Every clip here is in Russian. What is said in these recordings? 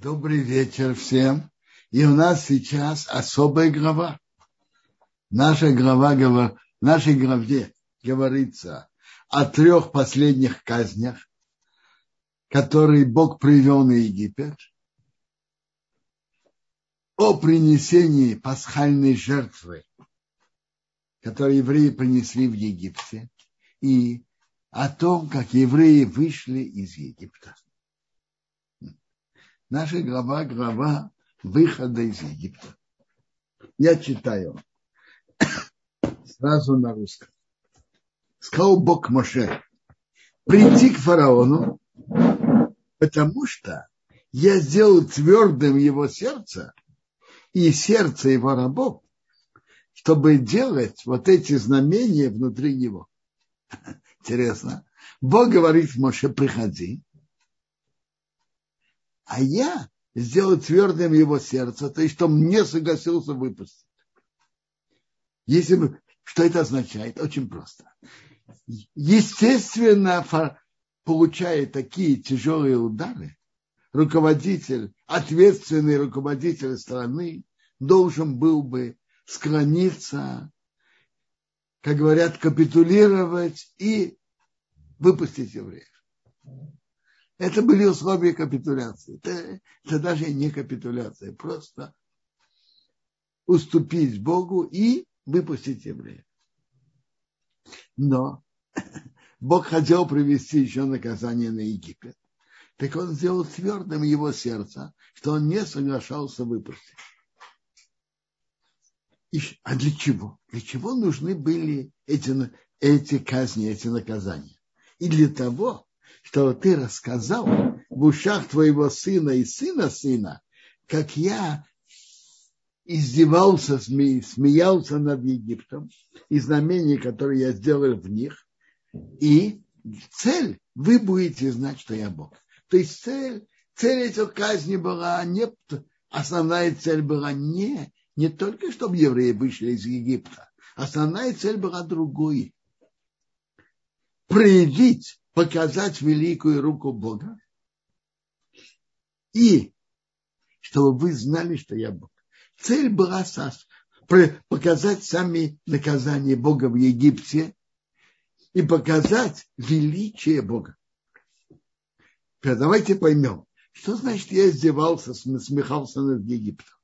Добрый вечер всем. И у нас сейчас особая глава. Наша глава, в нашей главе говорится о трех последних казнях, которые Бог привел на Египет, о принесении пасхальной жертвы, которую евреи принесли в Египте, и о том, как евреи вышли из Египта. Наша глава, глава выхода из Египта. Я читаю сразу на русском. Сказал Бог Моше, прийти к фараону, потому что я сделал твердым его сердце и сердце его рабов, чтобы делать вот эти знамения внутри него. Интересно. Бог говорит Моше, приходи, а я сделал твердым его сердце, то есть, что мне согласился выпустить. Если бы, что это означает? Очень просто. Естественно, получая такие тяжелые удары, руководитель, ответственный руководитель страны должен был бы склониться, как говорят, капитулировать и выпустить евреев. Это были условия капитуляции. Это, это даже не капитуляция, просто уступить Богу и выпустить евреев. Но Бог хотел привести еще наказание на Египет. Так он сделал твердым его сердце, что он не соглашался выпустить. И, а для чего? Для чего нужны были эти, эти казни, эти наказания? И для того, что ты рассказал в ушах твоего сына и сына сына, как я издевался, сме, смеялся над Египтом и знамения, которые я сделал в них. И цель, вы будете знать, что я Бог. То есть цель, цель этих казни была не, основная цель была не, не только, чтобы евреи вышли из Египта. Основная цель была другой. Проявить показать великую руку Бога и чтобы вы знали, что я Бог. Цель была показать сами наказания Бога в Египте и показать величие Бога. Давайте поймем, что значит я издевался, смехался над Египтом.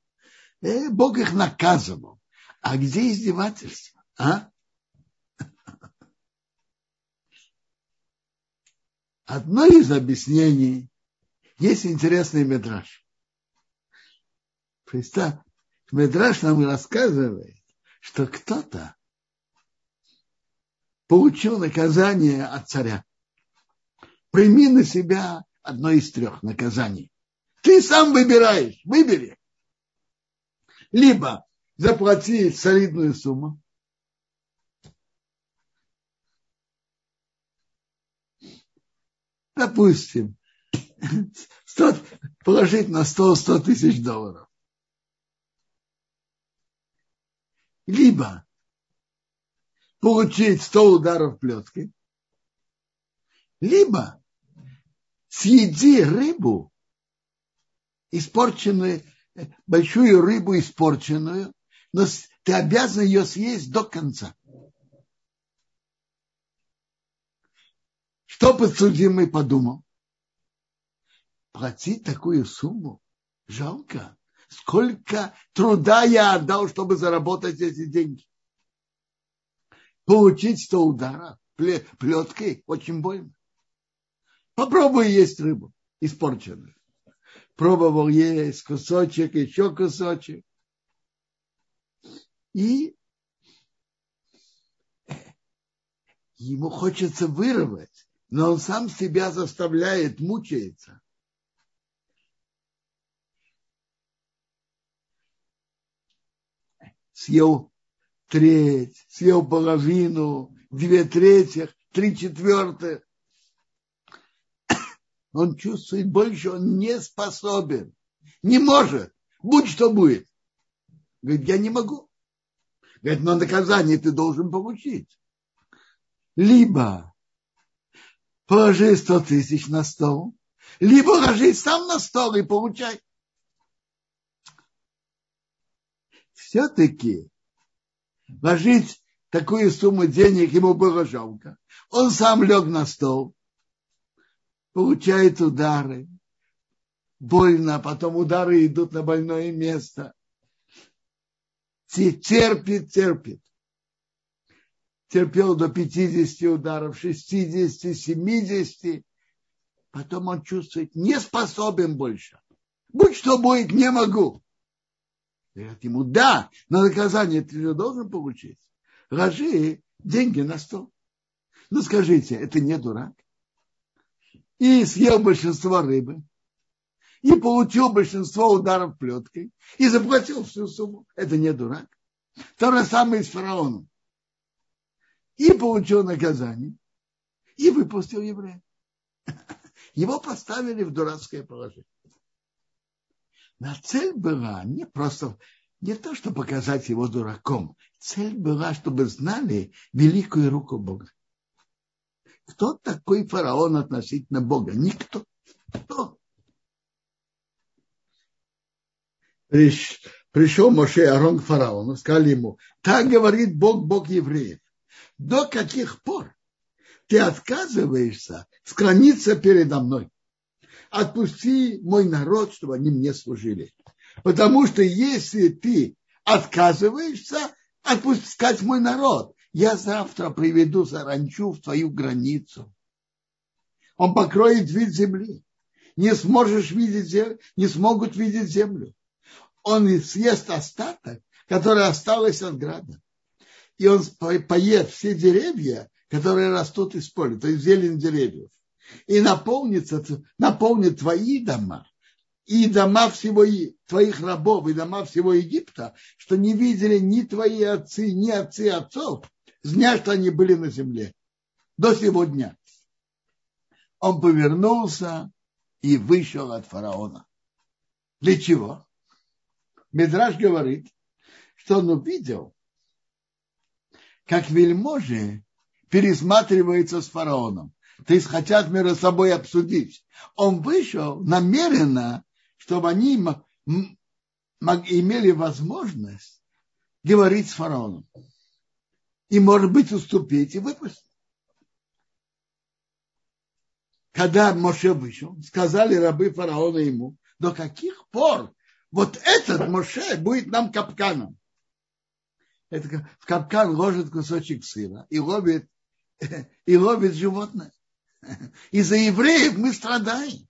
Э, Бог их наказывал. А где издевательство? А? Одно из объяснений есть интересный медраж. Представь, медраж нам рассказывает, что кто-то получил наказание от царя. Прими на себя одно из трех наказаний. Ты сам выбираешь, выбери. Либо заплати солидную сумму, допустим, 100, положить на стол 100 тысяч долларов. Либо получить 100 ударов плеткой, либо съеди рыбу, испорченную, большую рыбу испорченную, но ты обязан ее съесть до конца. Что подсудимый подумал? Платить такую сумму жалко. Сколько труда я отдал, чтобы заработать эти деньги. Получить сто ударов плеткой очень больно. Попробуй есть рыбу испорченную. Пробовал есть кусочек, еще кусочек. И ему хочется вырвать но он сам себя заставляет, мучается. Съел треть, съел половину, две трети, три четвертых. Он чувствует больше, он не способен, не может, будь что будет. Говорит, я не могу. Говорит, но наказание ты должен получить. Либо положи 100 тысяч на стол, либо ложись сам на стол и получай. Все-таки ложить такую сумму денег ему было жалко. Он сам лег на стол, получает удары, больно, а потом удары идут на больное место. Терпит, терпит. Терпел до 50 ударов, 60, 70. Потом он чувствует, не способен больше. Будь что будет, не могу. Говорят ему, да, но наказание ты же должен получить. Ложи деньги на стол. Ну скажите, это не дурак? И съел большинство рыбы и получил большинство ударов плеткой и заплатил всю сумму. Это не дурак. То же самое с фараоном. И получил наказание, и выпустил еврея. Его поставили в дурацкое положение. Но цель была не просто, не то, чтобы показать его дураком. Цель была, чтобы знали великую руку Бога. Кто такой фараон относительно Бога? Никто. Кто? пришел Моше Арон к фараону, сказали ему, так говорит Бог, Бог евреев. До каких пор ты отказываешься склониться передо мной? Отпусти мой народ, чтобы они мне служили. Потому что если ты отказываешься отпускать мой народ, я завтра приведу саранчу в твою границу. Он покроет вид земли. Не сможешь видеть землю, не смогут видеть землю он съест остаток, который осталось от града. И он поест все деревья, которые растут из поля, то есть зелень деревьев. И наполнится, наполнит твои дома и дома всего твоих рабов, и дома всего Египта, что не видели ни твои отцы, ни отцы отцов, дня, что они были на земле, до сего дня. Он повернулся и вышел от фараона. Для чего? Медраж говорит, что он увидел, как вельможи пересматриваются с фараоном. То есть хотят между собой обсудить. Он вышел намеренно, чтобы они имели возможность говорить с фараоном. И, может быть, уступить и выпустить. Когда Моше вышел, сказали рабы фараона ему, до каких пор вот этот Моше будет нам капканом. Это в капкан ложит кусочек сыра и ловит, и ловит животное. Из-за евреев мы страдаем.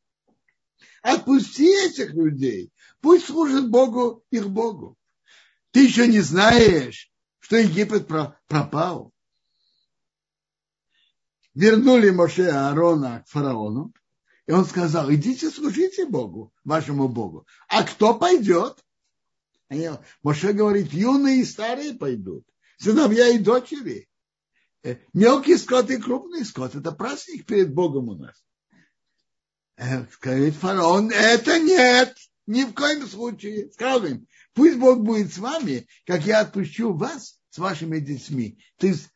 Отпусти этих людей. Пусть служат Богу, их Богу. Ты еще не знаешь, что Египет пропал. Вернули Моше Аарона к фараону. И он сказал, идите служите Богу, вашему Богу. А кто пойдет? Они, Моше говорит, юные и старые пойдут, сыновья и дочери. Э, мелкий скот и крупный скот. Это праздник перед Богом у нас. Э, говорит фараон, это нет, ни в коем случае. Сказал им, пусть Бог будет с вами, как я отпущу вас с вашими детьми. То есть,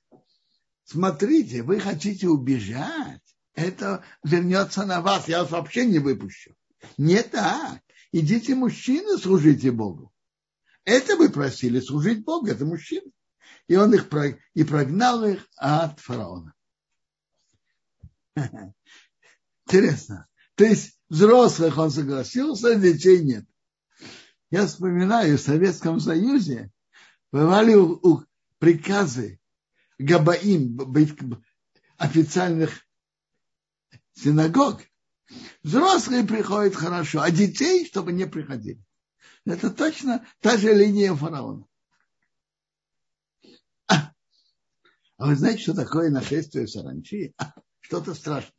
смотрите, вы хотите убежать, это вернется на вас, я вас вообще не выпущу. Не так. Идите, мужчины, служите Богу. Это вы просили, служить Богу, это мужчины. И он их и прогнал их от фараона. Интересно. То есть взрослых он согласился, детей нет. Я вспоминаю, в Советском Союзе бывали приказы Габаим, официальных синагог, взрослые приходят хорошо, а детей, чтобы не приходили. Это точно та же линия фараона. А, а вы знаете, что такое нашествие саранчи? А, что-то страшное.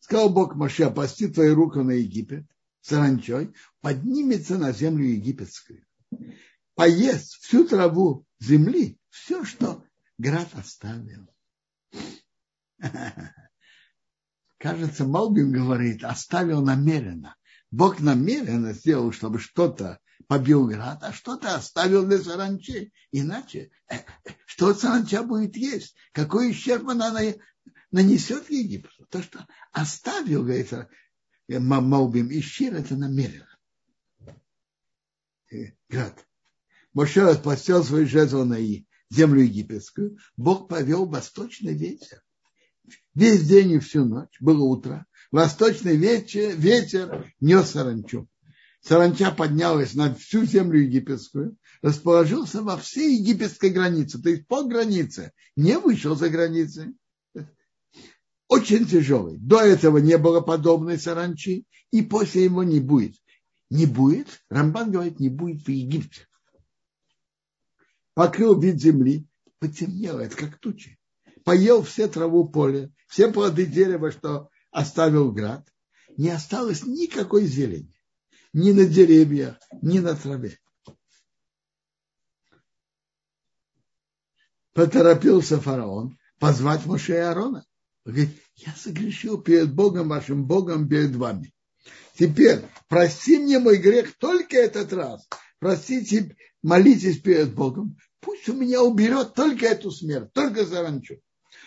Сказал Бог Моше, опусти твою руку на Египет саранчой, поднимется на землю египетскую, поест всю траву земли, все, что град оставил. кажется, Малбин говорит, оставил намеренно. Бог намеренно сделал, чтобы что-то побил град, а что-то оставил для саранчи. Иначе, э, что саранча будет есть? Какой ущерб она нанесет Египту? То, что оставил, говорится, Маубим и Щир это намеренно. Град. Моше распостел свою жезл на землю египетскую. Бог повел восточный ветер. Весь день и всю ночь, было утро. Восточный ветер, ветер нес саранчу. Саранча поднялась на всю землю египетскую, расположился во всей египетской границе, то есть по границе, не вышел за границы. Очень тяжелый. До этого не было подобной саранчи, и после его не будет. Не будет, Рамбан говорит, не будет в Египте. Покрыл вид земли, потемнело, это как тучи. Поел все траву поля, все плоды дерева, что оставил град. Не осталось никакой зелени ни на деревьях, ни на траве. Поторопился фараон позвать Моше и Аарона. Он говорит, я согрешил перед Богом, вашим Богом, перед вами. Теперь прости мне мой грех только этот раз. Простите, молитесь перед Богом. Пусть у меня уберет только эту смерть, только заранчу.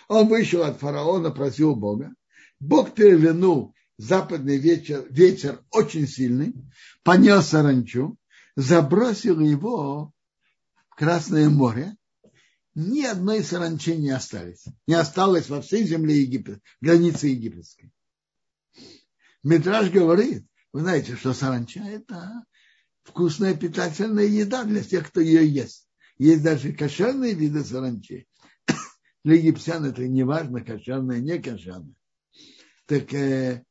Он вышел от фараона, просил Бога. Бог перевернул западный ветер, ветер очень сильный, понес саранчу, забросил его в Красное море, ни одной саранчи не осталось. Не осталось во всей земле Египет, границы египетской. Митраж говорит, вы знаете, что саранча – это вкусная питательная еда для тех, кто ее ест. Есть даже кошерные виды саранчи. Для египтян это не важно, кошерное, не кошерное. Так э,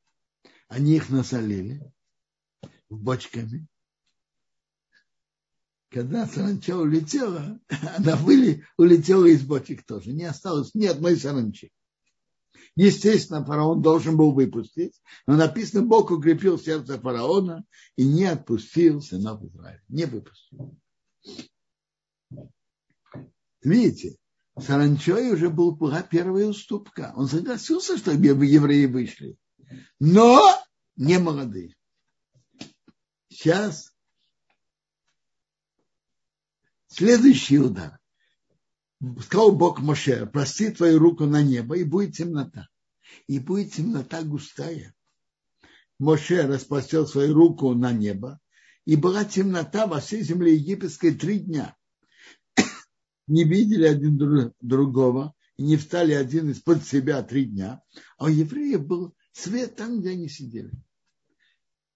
они их насолили бочками. Когда саранча улетела, она выли, улетела из бочек тоже. Не осталось ни одной саранчи. Естественно, фараон должен был выпустить, но написано, Бог укрепил сердце фараона и не отпустил сынов Израиля. Не выпустил. Видите, саранчой уже была первая уступка. Он согласился, чтобы евреи вышли. Но не молодые. Сейчас следующий удар. Сказал Бог Моше, прости твою руку на небо, и будет темнота. И будет темнота густая. Моше распостил свою руку на небо, и была темнота во всей земле египетской три дня. Не видели один другого, и не встали один из-под себя три дня. А у евреев был свет там, где они сидели.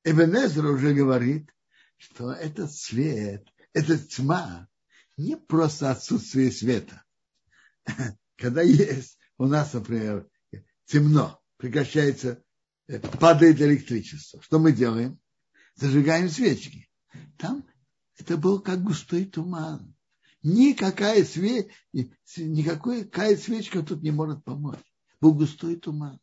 Эбенезер уже говорит, что этот свет, эта тьма, не просто отсутствие света. Когда есть у нас, например, темно, прекращается, падает электричество. Что мы делаем? Зажигаем свечки. Там это был как густой туман. Никакая, све... Никакая свечка тут не может помочь. Был густой туман.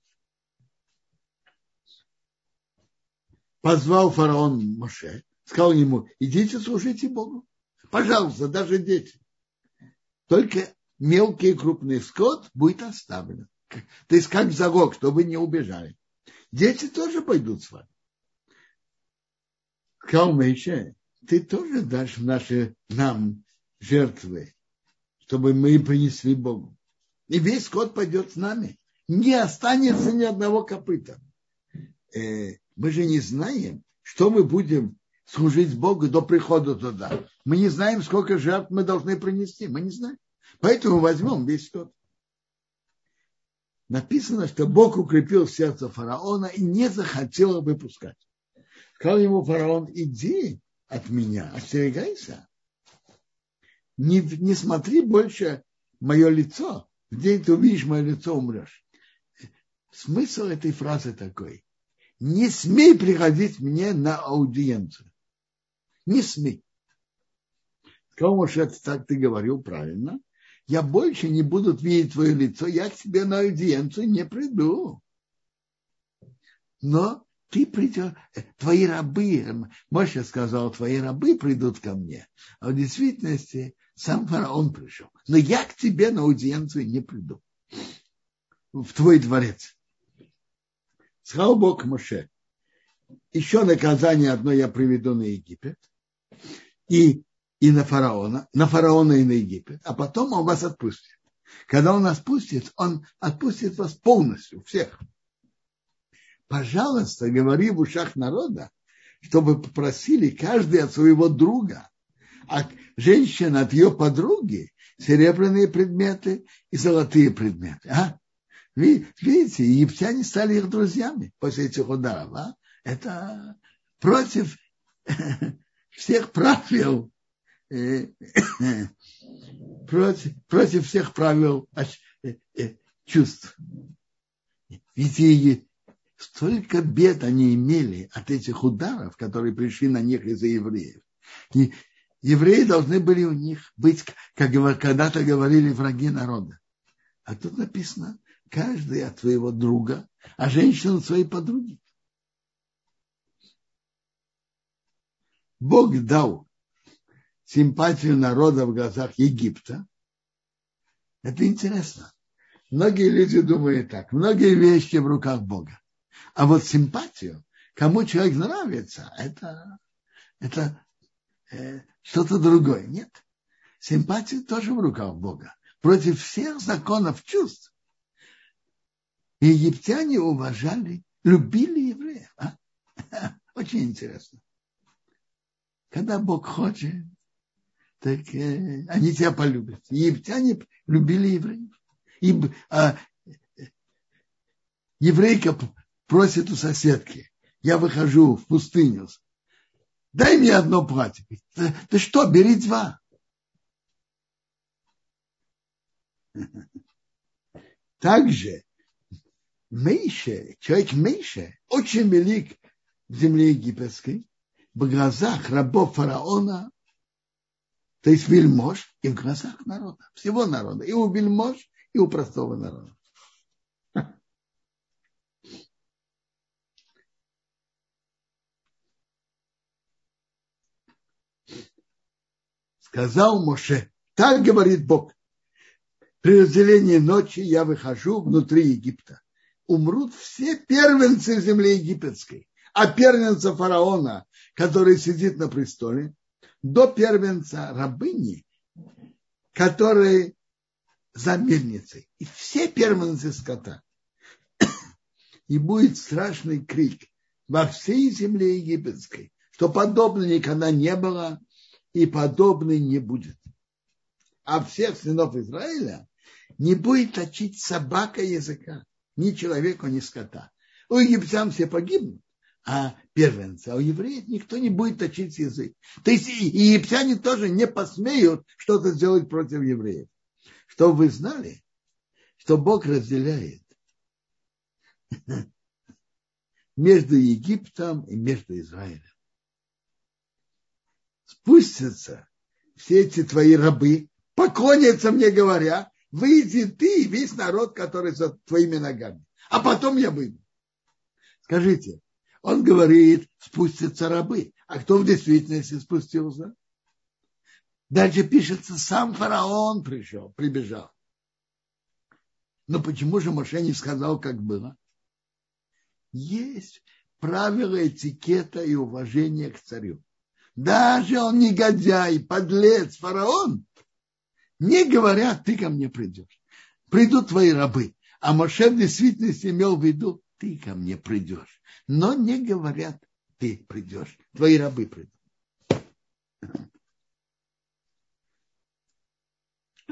позвал фараон Моше, сказал ему, идите служите Богу. Пожалуйста, даже дети. Только мелкий и крупный скот будет оставлен. То есть как залог, чтобы не убежали. Дети тоже пойдут с вами. Сказал Моше, ты тоже дашь наши, нам жертвы, чтобы мы принесли Богу. И весь скот пойдет с нами. Не останется ни одного копыта. Э, мы же не знаем, что мы будем служить Богу до прихода туда. Мы не знаем, сколько жертв мы должны принести. Мы не знаем. Поэтому возьмем весь тот. Написано, что Бог укрепил сердце фараона и не захотел выпускать. Сказал ему фараон, иди от меня, остерегайся. Не, не смотри больше мое лицо. В день ты увидишь мое лицо, умрешь. Смысл этой фразы такой не смей приходить мне на аудиенцию. Не смей. Сказал Моше, так ты говорил правильно. Я больше не буду видеть твое лицо, я к тебе на аудиенцию не приду. Но ты придешь, твои рабы, Моше сказал, твои рабы придут ко мне. А в действительности сам фараон пришел. Но я к тебе на аудиенцию не приду. В твой дворец. Сказал Бог Моше, еще наказание одно я приведу на Египет и, и на фараона, на фараона и на Египет, а потом он вас отпустит. Когда он отпустит, он отпустит вас полностью, всех. пожалуйста, говори в ушах народа, чтобы попросили каждый от своего друга, а женщина от ее подруги серебряные предметы и золотые предметы. А? Видите, египтяне стали их друзьями после этих ударов. А? Это против всех правил, э, против, против всех правил э, э, чувств. Ведь столько бед они имели от этих ударов, которые пришли на них из-за евреев. И евреи должны были у них быть, как когда-то говорили враги народа. А тут написано, каждый от своего друга, а женщина от своей подруги. Бог дал симпатию народа в глазах Египта. Это интересно. Многие люди думают так. Многие вещи в руках Бога. А вот симпатию, кому человек нравится, это, это э, что-то другое. Нет. Симпатия тоже в руках Бога. Против всех законов чувств. египтяне уважали, любили евреев. А? Очень интересно. Когда Бог хочет, так э, они тебя полюбят. Египтяне любили евреев. И, а, еврейка просит у соседки, я выхожу в пустыню, дай мне одно платье. Ты, ты что, бери два. Также Мейше, человек Мейше, очень велик в земле египетской, в глазах рабов фараона, то есть вельмож, и в глазах народа, всего народа, и у вельмож, и у простого народа. Сказал Моше, так говорит Бог, при разделении ночи я выхожу внутри Египта. Умрут все первенцы земли египетской, а первенца фараона, который сидит на престоле, до первенца рабыни, который за мельницей. И все первенцы скота. И будет страшный крик во всей земле египетской, что подобно никогда не было и подобный не будет. А всех сынов Израиля не будет точить собака языка, ни человеку, ни скота. У египтян все погибнут, а первенцы, а у евреев никто не будет точить язык. То есть и египтяне тоже не посмеют что-то сделать против евреев. Чтобы вы знали, что Бог разделяет между Египтом и между Израилем спустятся все эти твои рабы, поклонятся мне, говоря, выйди ты и весь народ, который за твоими ногами. А потом я выйду. Скажите, он говорит, спустятся рабы. А кто в действительности спустился? Дальше пишется, сам фараон пришел, прибежал. Но почему же Моше не сказал, как было? Есть правила этикета и уважения к царю даже он негодяй, подлец, фараон, не говорят, ты ко мне придешь. Придут твои рабы. А Моше в действительности имел в виду, ты ко мне придешь. Но не говорят, ты придешь. Твои рабы придут.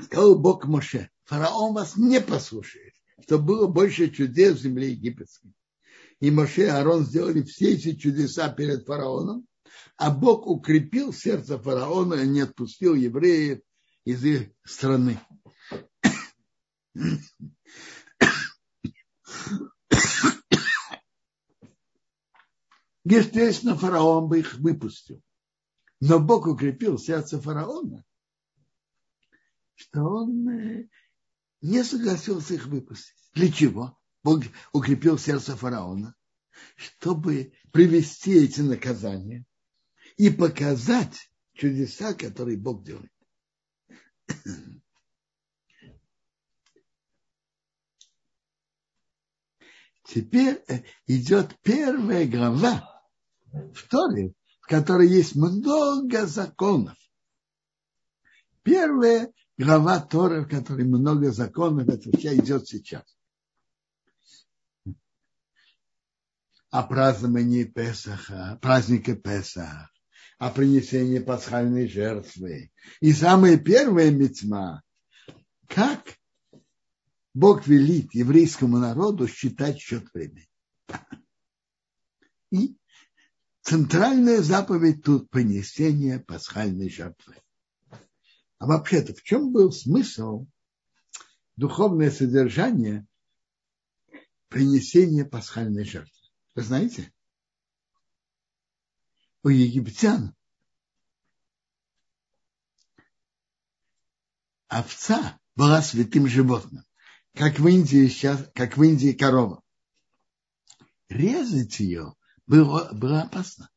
Сказал Бог Моше, фараон вас не послушает, чтобы было больше чудес в земле египетской. И Моше и Аарон сделали все эти чудеса перед фараоном, а Бог укрепил сердце фараона и не отпустил евреев из их страны. Естественно, фараон бы их выпустил. Но Бог укрепил сердце фараона, что он э, не согласился их выпустить. Для чего? Бог укрепил сердце фараона, чтобы привести эти наказания и показать чудеса, которые Бог делает. Теперь э, идет первая глава в Торе, в которой есть много законов. Первая глава Торы, в которой много законов, это все идет сейчас. о праздновании Песаха, праздника Песах, о принесении пасхальной жертвы. И самая первая мецма, как Бог велит еврейскому народу считать счет времени. И центральная заповедь тут принесение пасхальной жертвы. А вообще-то в чем был смысл, духовное содержание принесения пасхальной жертвы? Вы знаете? У египтян овца была святым животным, как в Индии сейчас, как в Индии корова. Резать ее было, было опасно.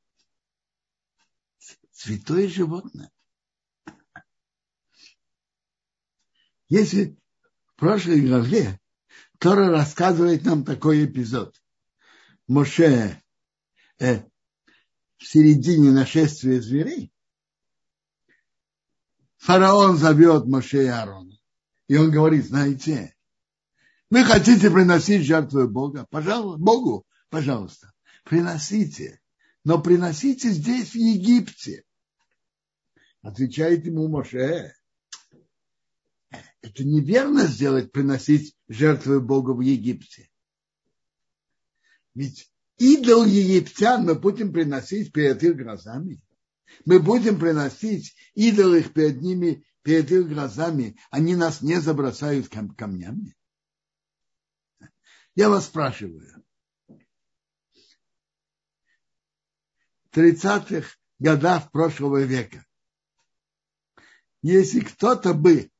Святое животное. Если в прошлой главе Тора рассказывает нам такой эпизод. Моше э, в середине нашествия зверей, фараон зовет Моше и Аарона. И он говорит, знаете, вы хотите приносить жертву Бога? Пожалуйста, Богу, пожалуйста, приносите. Но приносите здесь, в Египте. Отвечает ему Моше. Это неверно сделать, приносить жертвы Бога в Египте. Ведь идол египтян мы будем приносить перед их глазами. Мы будем приносить идол их перед ними, перед их глазами. Они нас не забросают кам- камнями. Я вас спрашиваю. В 30-х годах прошлого века, если кто-то бы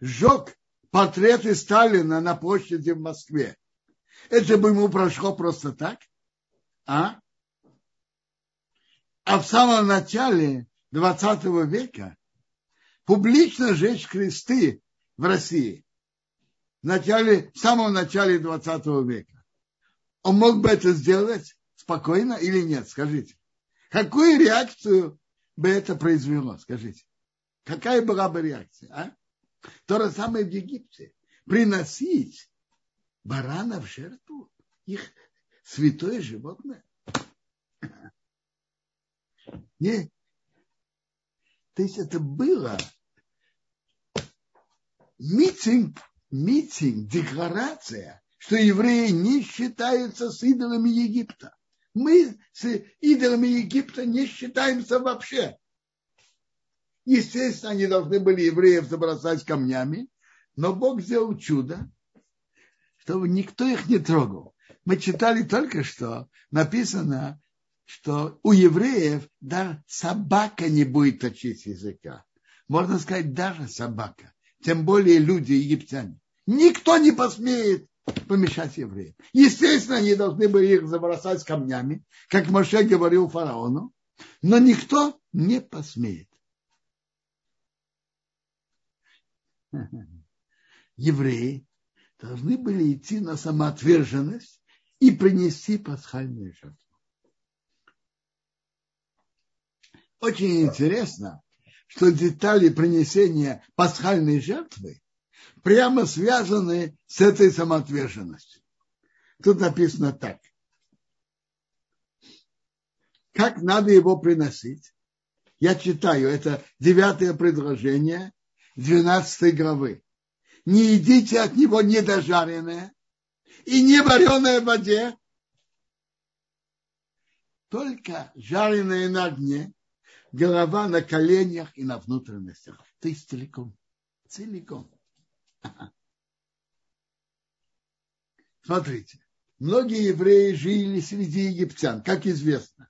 сжег портреты Сталина на площади в Москве, это бы ему прошло просто так? А? А в самом начале 20 века публично жечь кресты в России в, начале, в самом начале 20 века. Он мог бы это сделать спокойно или нет? Скажите. Какую реакцию бы это произвело? Скажите. Какая была бы реакция? А? То же самое в Египте. Приносить барана в жертву, их святое животное. Не. То есть это было митинг, митинг, декларация, что евреи не считаются с идолами Египта. Мы с идолами Египта не считаемся вообще. Естественно, они должны были евреев забросать камнями, но Бог сделал чудо, чтобы никто их не трогал. Мы читали только что, написано, что у евреев даже собака не будет точить языка. Можно сказать, даже собака. Тем более люди, египтяне. Никто не посмеет помешать евреям. Естественно, они должны были их забросать камнями, как Моше говорил фараону, но никто не посмеет. Евреи должны были идти на самоотверженность и принести пасхальную жертву. Очень интересно, что детали принесения пасхальной жертвы прямо связаны с этой самоотверженностью. Тут написано так. Как надо его приносить? Я читаю, это девятое предложение 12 главы не едите от него недожаренное и не вареное в воде, только жареное на дне, голова на коленях и на внутренностях. Есть целиком. Целиком. Смотрите, многие евреи жили среди египтян, как известно.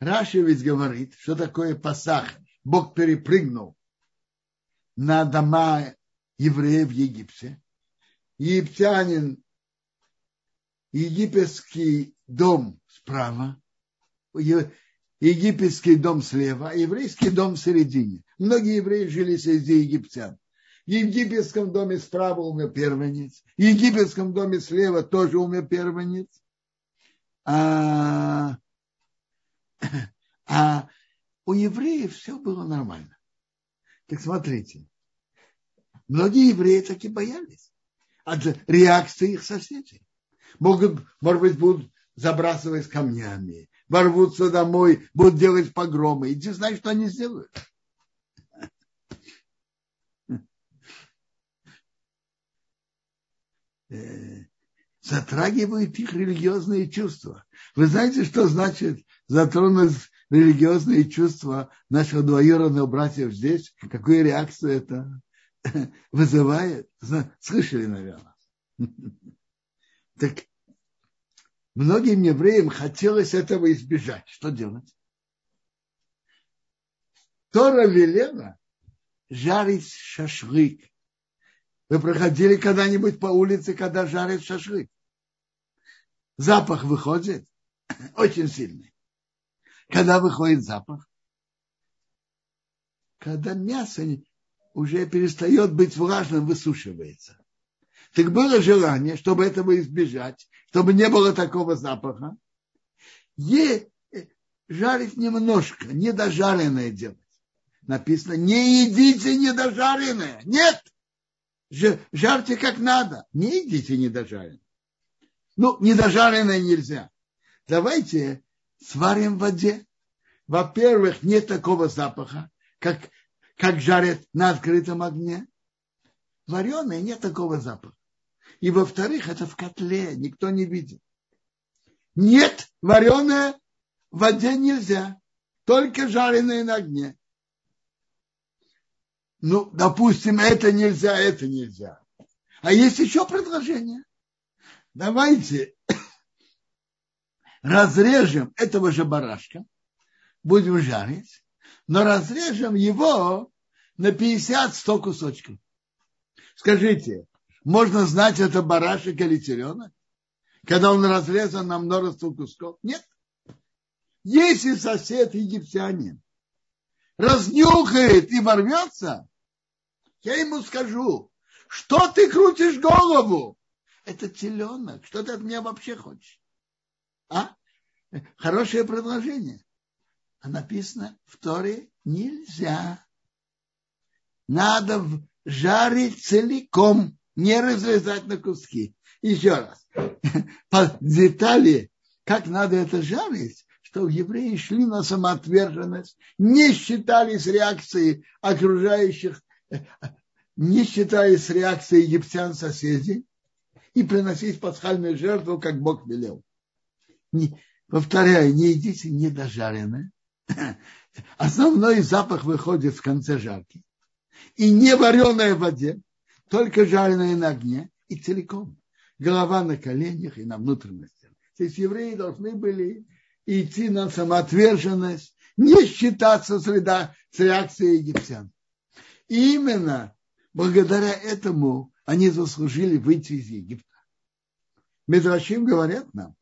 Раша ведь говорит, что такое Пасах. Бог перепрыгнул на дома евреев в Египте. Египтянин, египетский дом справа, египетский дом слева, а еврейский дом в середине. Многие евреи жили среди египтян. В египетском доме справа умер первенец, в египетском доме слева тоже умер первенец. А, а у евреев все было нормально. Так смотрите, многие евреи таки боялись от реакции их соседей. Могут, может быть, будут забрасывать камнями, ворвутся домой, будут делать погромы. Иди знай, что они сделают. Э, затрагивают их религиозные чувства. Вы знаете, что значит затронуть религиозные чувства наших двоюродных братьев здесь? Какую реакцию это вызывает? Слышали, наверное. Так многим евреям хотелось этого избежать. Что делать? Тора велела жарить шашлык вы проходили когда-нибудь по улице, когда жарят шашлык? Запах выходит очень сильный. Когда выходит запах? Когда мясо уже перестает быть влажным, высушивается. Так было желание, чтобы этого избежать, чтобы не было такого запаха. Е жарить немножко, недожаренное делать. Написано, не едите недожаренное. Нет! жарьте как надо. Не едите недожаренное. Ну, недожаренное нельзя. Давайте сварим в воде. Во-первых, нет такого запаха, как, как жарят на открытом огне. Вареное нет такого запаха. И во-вторых, это в котле, никто не видит. Нет, вареное в воде нельзя, только жареное на огне ну, допустим, это нельзя, это нельзя. А есть еще предложение. Давайте разрежем этого же барашка, будем жарить, но разрежем его на 50-100 кусочков. Скажите, можно знать, это барашек или теленок, когда он разрезан на множество кусков? Нет. Если сосед египтянин разнюхает и ворвется, я ему скажу, что ты крутишь голову? Это теленок. Что ты от меня вообще хочешь? А? Хорошее предложение. А написано в Торе нельзя. Надо жарить целиком, не разрезать на куски. Еще раз. По детали, как надо это жарить, что евреи шли на самоотверженность, не считались реакцией окружающих, не считаясь реакцией египтян соседей, и приносить пасхальную жертву, как Бог велел. Не, повторяю, не едите недожаренное. Основной запах выходит в конце жарки. И не вареное в воде, только жареное на огне и целиком. Голова на коленях и на внутренностях. То есть евреи должны были идти на самоотверженность, не считаться с, ряда, с реакцией египтян. И именно благодаря этому они заслужили выйти из Египта. Медрашим говорят нам,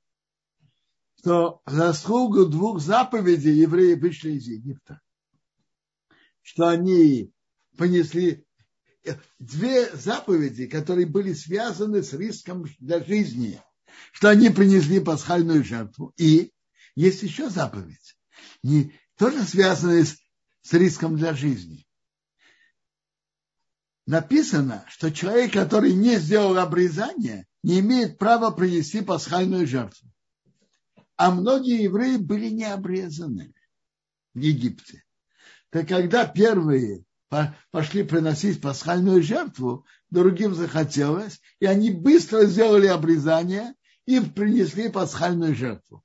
что заслугу двух заповедей евреи вышли из Египта. Что они понесли две заповеди, которые были связаны с риском для жизни, что они принесли пасхальную жертву и есть еще заповедь, не, тоже связанная с, с риском для жизни. Написано, что человек, который не сделал обрезание, не имеет права принести пасхальную жертву. А многие евреи были не обрезаны в Египте. Так когда первые пошли приносить пасхальную жертву, другим захотелось, и они быстро сделали обрезание и принесли пасхальную жертву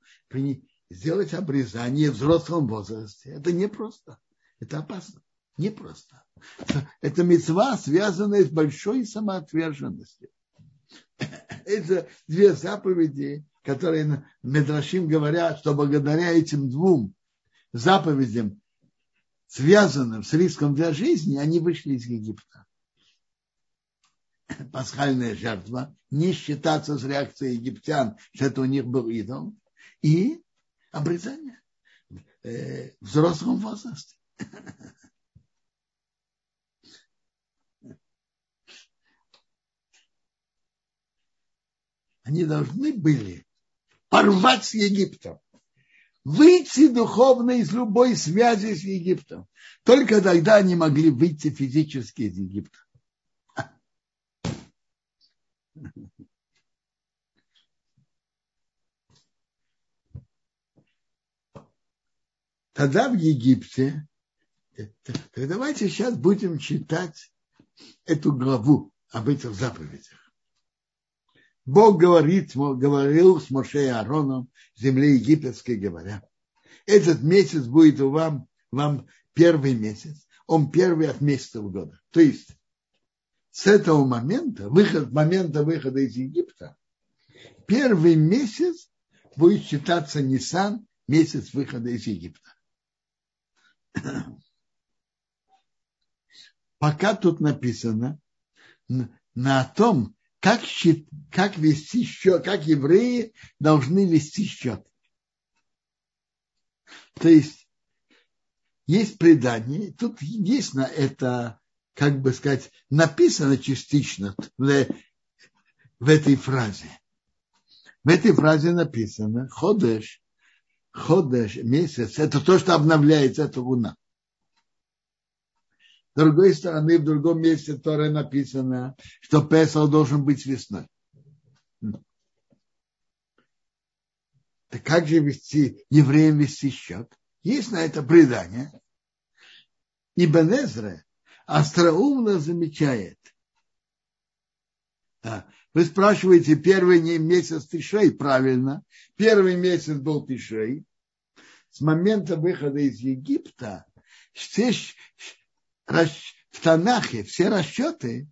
сделать обрезание в взрослом возрасте. Это непросто. Это опасно. Непросто. Это мецва, связанная с большой самоотверженностью. Это две заповеди, которые Медрашим говорят, что благодаря этим двум заповедям, связанным с риском для жизни, они вышли из Египта. Пасхальная жертва, не считаться с реакцией египтян, что это у них был идол, и обрезание э, в взрослом возрасте. Они должны были порвать с Египтом, выйти духовно из любой связи с Египтом. Только тогда они могли выйти физически из Египта. Тогда в Египте, так давайте сейчас будем читать эту главу об этих заповедях. Бог говорит, говорил с Моше и Аароном, земле египетской, говоря, этот месяц будет у вам, вам первый месяц, он первый от месяцев года. То есть с этого момента, выход, момента выхода из Египта, первый месяц будет считаться Нисан, месяц выхода из Египта. Пока тут написано на том, как, счет, как вести счет, как евреи должны вести счет. То есть есть предание, тут есть на это, как бы сказать, написано частично в этой фразе. В этой фразе написано ходеш, ходеш, месяц, это то, что обновляется, это луна. С другой стороны, в другом месте Торе написано, что Песал должен быть весной. Так как же вести, евреям вести счет? Есть на это предание. И Бенезре остроумно замечает. Вы спрашиваете, первый месяц Тишей, правильно. Первый месяц был Тишей. С момента выхода из Египта все в Танахе все расчеты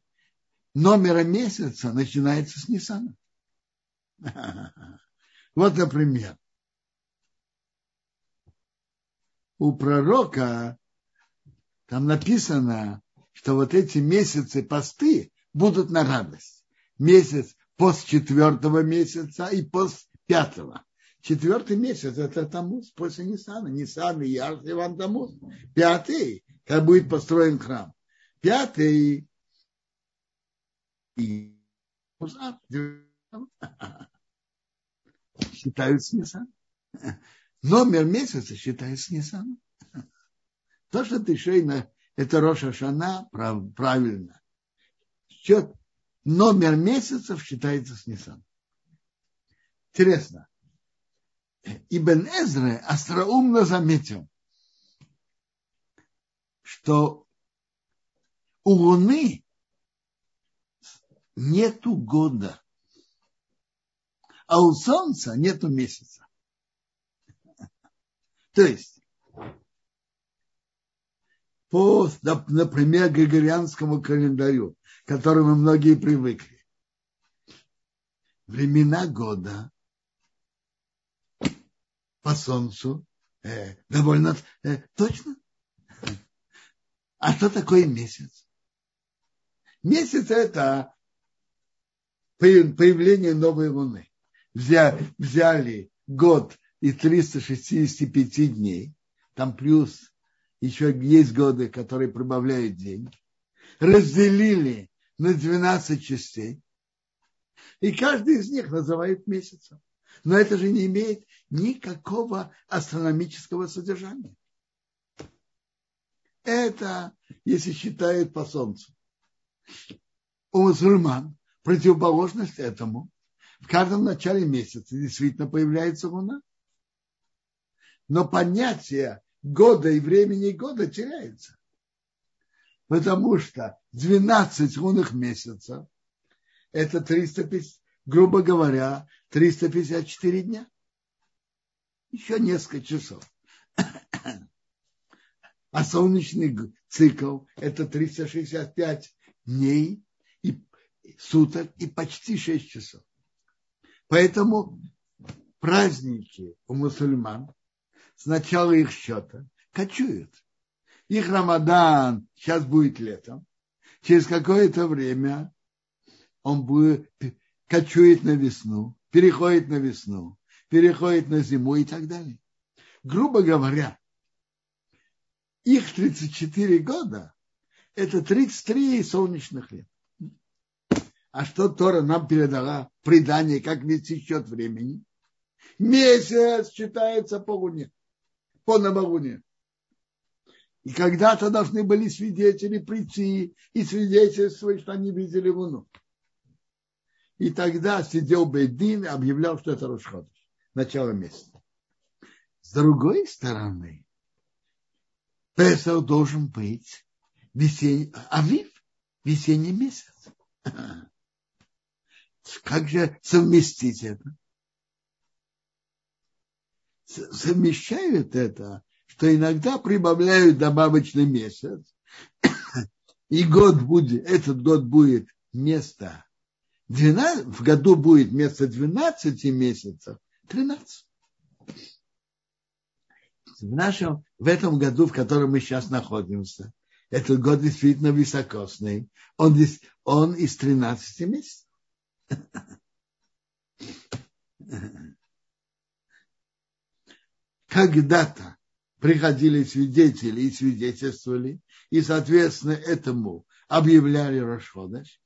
номера месяца начинаются с Нисана. Вот, например, у пророка там написано, что вот эти месяцы посты будут на радость. Месяц пост четвертого месяца и пост пятого. Четвертый месяц это Тамуз после Нисана. Нисан и Яр, Иван Тамуз. Пятый как будет построен храм. Пятый и считают с Нисан. Номер месяца считают с Нисан. То, что ты шейна, это Роша Шана, прав, правильно. Счет, номер месяцев считается с Нисан. Интересно. Ибн Эзре остроумно заметил, что у Луны нету года, а у Солнца нету месяца. То есть, по, например, григорианскому календарю, к которому многие привыкли, времена года по Солнцу э, довольно э, точно а что такое месяц? Месяц – это появление новой луны. Взяли, год и 365 дней, там плюс еще есть годы, которые прибавляют день, разделили на 12 частей, и каждый из них называют месяцем. Но это же не имеет никакого астрономического содержания. Это, если считают по солнцу. У мусульман противоположность этому. В каждом начале месяца действительно появляется луна. Но понятие года и времени года теряется. Потому что 12 лунных месяцев – это 350, грубо говоря, 354 дня. Еще несколько часов. А солнечный цикл – это 365 дней и суток и почти 6 часов. Поэтому праздники у мусульман с начала их счета кочуют. Их Рамадан сейчас будет летом. Через какое-то время он будет, кочует на весну, переходит на весну, переходит на зиму и так далее. Грубо говоря, их 34 года – это 33 солнечных лет. А что Тора нам передала предание, как вести счет времени? Месяц считается по луне, по новолунию. И когда-то должны были свидетели прийти и свидетельствовать, что они видели луну. И тогда сидел Бейдин и объявлял, что это Рошходыш, начало месяца. С другой стороны, Песах должен быть весенний, авив, весенний месяц. Как же совместить это? Совмещают это, что иногда прибавляют добавочный месяц, и год будет, этот год будет вместо 12, в году будет вместо 12 месяцев 13. В нашем, в этом году, в котором мы сейчас находимся, этот год действительно высокосный. Он, он из 13 месяцев. Когда-то приходили свидетели и свидетельствовали, и, соответственно, этому объявляли Рошходаш,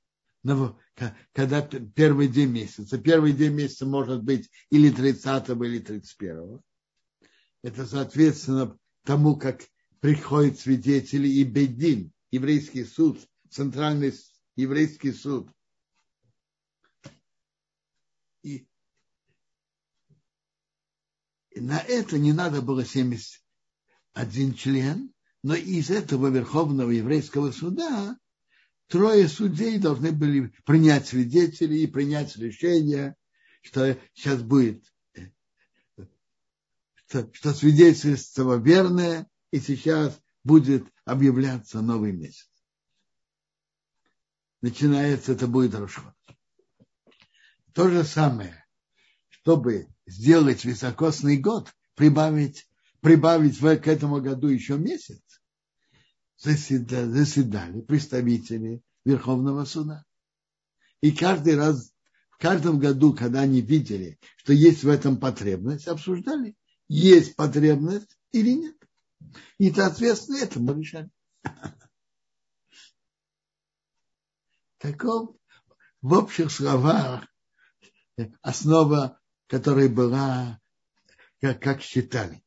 когда первый день месяца. Первый день месяца может быть или 30 или 31. Это соответственно тому, как приходят свидетели и Бедин, еврейский суд, центральный еврейский суд. И, и на это не надо было 71 член, но из этого Верховного еврейского суда трое судей должны были принять свидетелей и принять решение, что сейчас будет, что, свидетельство верное, и сейчас будет объявляться новый месяц. Начинается, это будет Рошхот. То же самое, чтобы сделать високосный год, прибавить, прибавить к этому году еще месяц, заседали, заседали представители Верховного суда. И каждый раз, в каждом году, когда они видели, что есть в этом потребность, обсуждали, есть потребность или нет. И, соответственно, это мы решали. Таков в общих словах основа, которая была, как, как считали.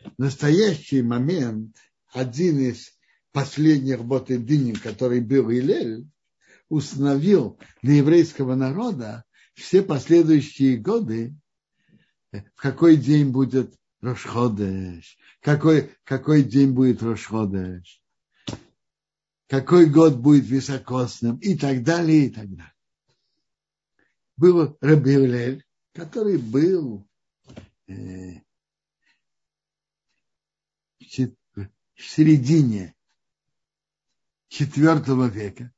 В настоящий момент один из последних Ботединим, который был Илель, установил для еврейского народа все последующие годы, в какой день будет Рошходеш, какой, какой день будет Рошходеш, какой год будет високосным? И так далее, и так далее. Был Рабиулель, который был э, в середине четвертого века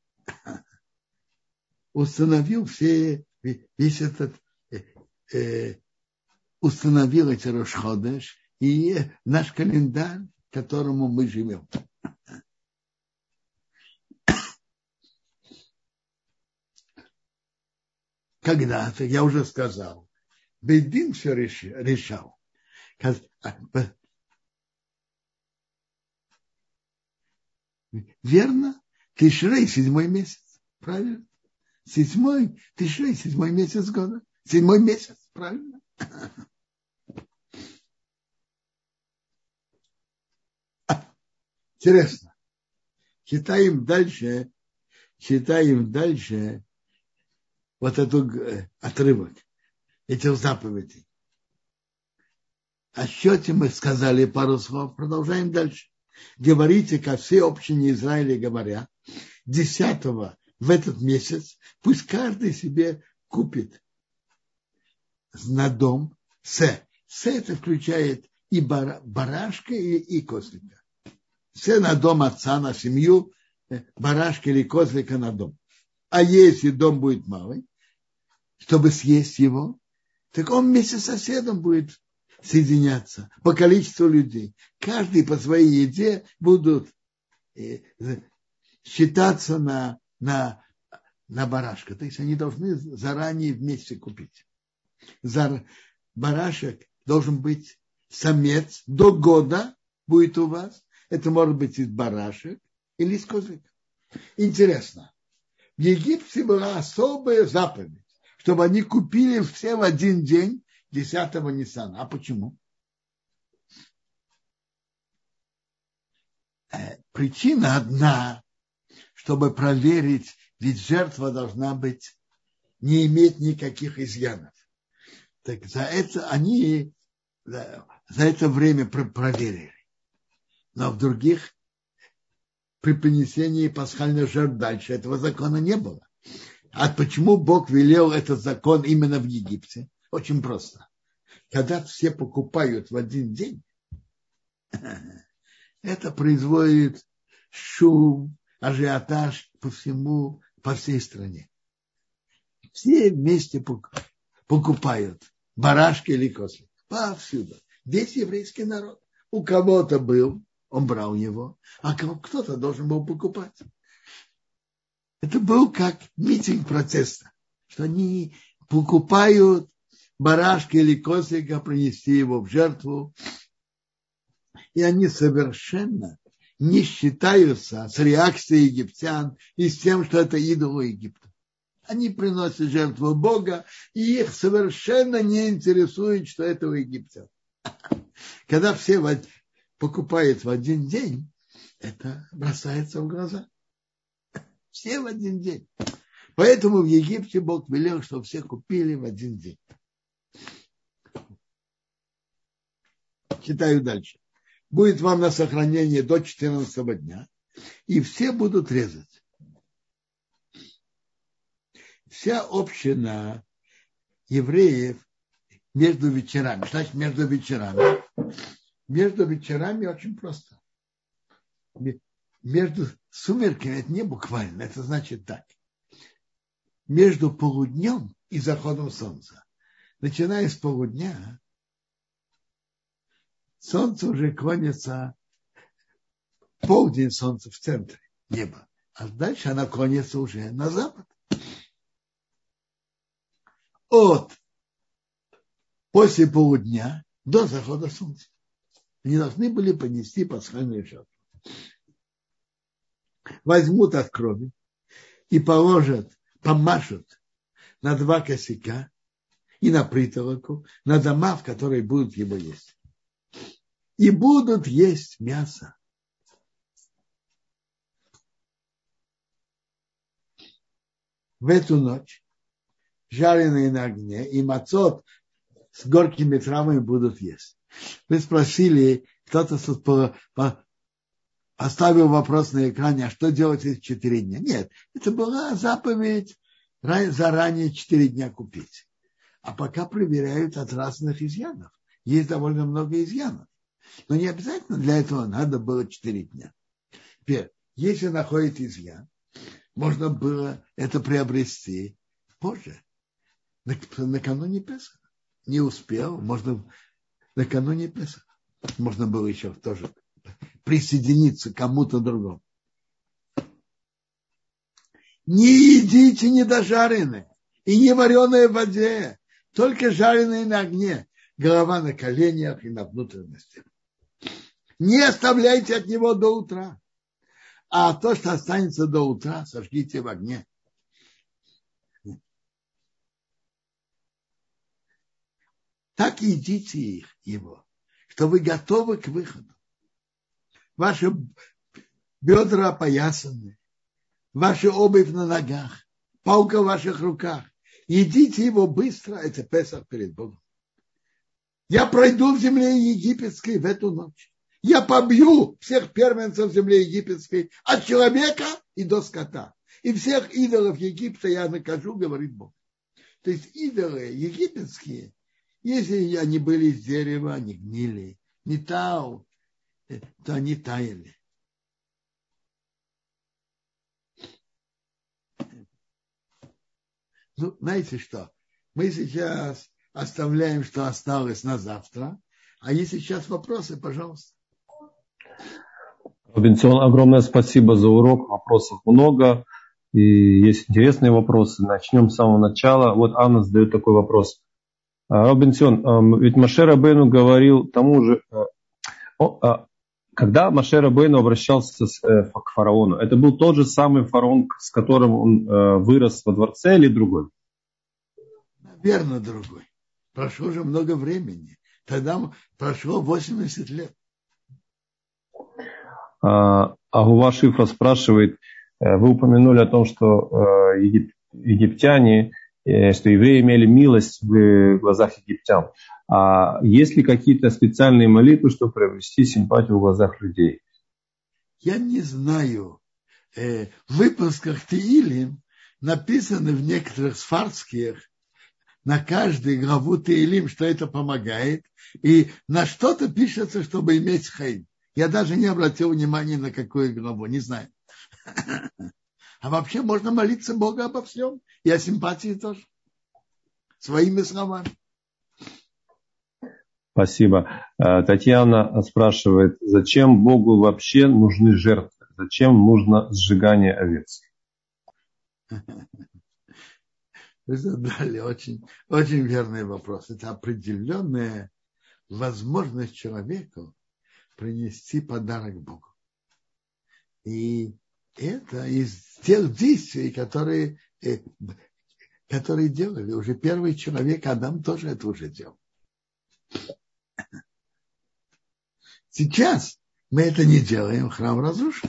установил все, весь этот, э, э, установил эти Рошходеш и наш календарь, которому мы живем. Когда-то, я уже сказал, Бейдин все решал. Верно? Тишрей седьмой месяц. Правильно? Седьмой, Тишрей седьмой месяц года. Седьмой месяц. Правильно? Интересно. Читаем дальше, читаем дальше вот этот э, отрывок этих заповедей. О счете мы сказали пару слов, продолжаем дальше говорите, как все общине Израиля говоря, десятого в этот месяц, пусть каждый себе купит на дом с. С это включает и барашка, и, и козлика. С на дом отца, на семью, э, барашка или козлика на дом. А если дом будет малый, чтобы съесть его, так он вместе с соседом будет соединяться по количеству людей. Каждый по своей еде будут э, считаться на, на, на барашка. То есть они должны заранее вместе купить. За барашек должен быть самец до года будет у вас. Это может быть из барашек или из козлика. Интересно. В Египте была особая заповедь, чтобы они купили все в один день 10-го Ниссана. А почему? Э, причина одна, чтобы проверить, ведь жертва должна быть, не иметь никаких изъянов. Так за это они за это время проверили. Но в других при принесении пасхальных жертв дальше этого закона не было. А почему Бог велел этот закон именно в Египте? Очень просто. Когда все покупают в один день, это производит шум, ажиотаж по всему, по всей стране. Все вместе покупают барашки или косы. Повсюду. Весь еврейский народ. У кого-то был, он брал его, а кто-то должен был покупать. Это был как митинг протеста, что они покупают барашки или козлика, принести его в жертву. И они совершенно не считаются с реакцией египтян и с тем, что это идол Египта. Они приносят жертву Бога, и их совершенно не интересует, что это у египтян. Когда все покупают в один день, это бросается в глаза. Все в один день. Поэтому в Египте Бог велел, чтобы все купили в один день. Читаю дальше. Будет вам на сохранение до 14 дня, и все будут резать. Вся община евреев между вечерами. Значит, между вечерами. Между вечерами очень просто. Между сумерками это не буквально, это значит так. Между полуднем и заходом солнца. Начиная с полудня, солнце уже клонится, полдень солнца в центре неба, а дальше она клонится уже на запад. От после полудня до захода солнца. Они должны были понести пасхальную жертву. Возьмут от крови и положат, помашут на два косяка и на притолоку, на дома, в которые будут его есть. И будут есть мясо. В эту ночь жареные на огне и мацот с горькими травами будут есть. Вы спросили, кто-то по, по, поставил вопрос на экране, а что делать эти четыре дня? Нет, это была заповедь заранее четыре дня купить. А пока проверяют от разных изъянов. Есть довольно много изъянов. Но не обязательно для этого надо было четыре дня. Теперь, если находит изъян, можно было это приобрести позже, накануне Песаха не успел, можно накануне Песах. Можно было еще тоже присоединиться к кому-то другому. Не едите недожаренное и не вареное в воде, только жареное на огне, голова на коленях и на внутренности. Не оставляйте от него до утра. А то, что останется до утра, сожгите в огне. Так идите их, его, что вы готовы к выходу. Ваши бедра опоясаны, ваша обувь на ногах, палка в ваших руках. Идите его быстро, это Песах перед Богом. Я пройду в земле египетской в эту ночь. Я побью всех первенцев земли египетской от человека и до скота. И всех идолов Египта я накажу, говорит Бог. То есть идолы египетские если они были из дерева, они гнили. Металл, э, то они таяли. Ну, знаете что? Мы сейчас оставляем, что осталось на завтра. А если сейчас вопросы, пожалуйста. Робинсон, огромное спасибо за урок. Вопросов много. И есть интересные вопросы. Начнем с самого начала. Вот Анна задает такой вопрос. А, Робинсон, ведь Машер Абейну говорил тому же, э, а, когда Машер Абейну обращался э, к фараону, это был тот же самый фараон, с которым он э, вырос во дворце или другой? Наверное, другой. Прошло уже много времени. Тогда прошло 80 лет. А, Агува Шифра спрашивает, вы упомянули о том, что египтяне Э, что евреи имели милость в глазах египтян. А есть ли какие-то специальные молитвы, чтобы приобрести симпатию в глазах людей? Я не знаю. Э, в выпусках Теилим написано в некоторых сфарских на каждый главу Теилим, что это помогает, и на что-то пишется, чтобы иметь хайм. Я даже не обратил внимания на какую главу, не знаю. А вообще можно молиться Богу обо всем, и о симпатии тоже. Своими словами. Спасибо. Э, Татьяна спрашивает, зачем Богу вообще нужны жертвы? Зачем нужно сжигание овец? Вы задали очень, очень верный вопрос. Это определенная возможность человеку принести подарок Богу. И это из тех действий, которые, э, которые делали. Уже первый человек, Адам, тоже это уже делал. Сейчас мы это не делаем, храм разрушен.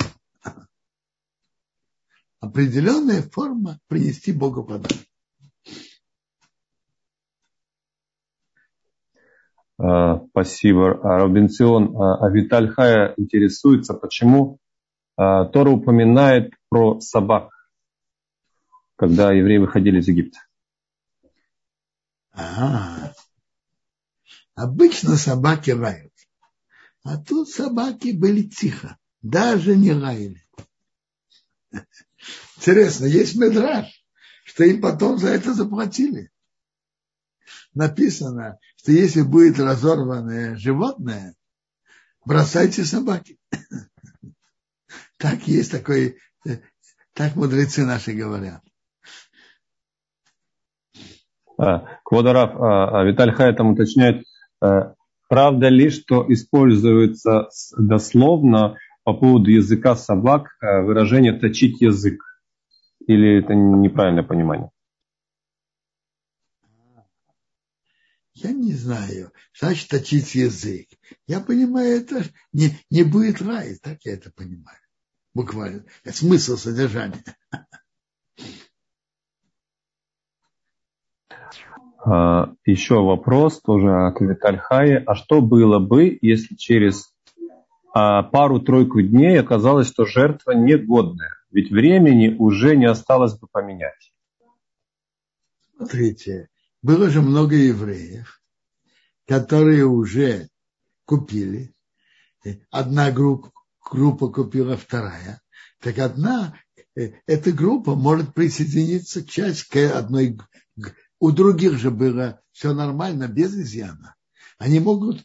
Определенная форма принести Богу подарок. А, спасибо, Робинсон. А, а Виталь Хая интересуется, почему Тора упоминает про собак, когда евреи выходили из Египта. Ага. Обычно собаки лают. А тут собаки были тихо, даже не лаяли. Интересно, есть медраж, что им потом за это заплатили. Написано, что если будет разорванное животное, бросайте собаки. Так есть такой, так мудрецы наши говорят. А, Квадарав, а, а Виталь Хай там уточняет, а, правда ли, что используется дословно по поводу языка собак выражение «точить язык»? Или это неправильное понимание? Я не знаю. Значит, точить язык. Я понимаю, это не, не будет рай. Так я это понимаю. Буквально. Это смысл содержания. А, еще вопрос тоже от Витальхая. А что было бы, если через а, пару-тройку дней оказалось, что жертва негодная? Ведь времени уже не осталось бы поменять. Смотрите, было же много евреев, которые уже купили. Одна группа, группа купила вторая. Так одна, э, эта группа может присоединиться часть к одной. У других же было все нормально, без изъяна. Они могут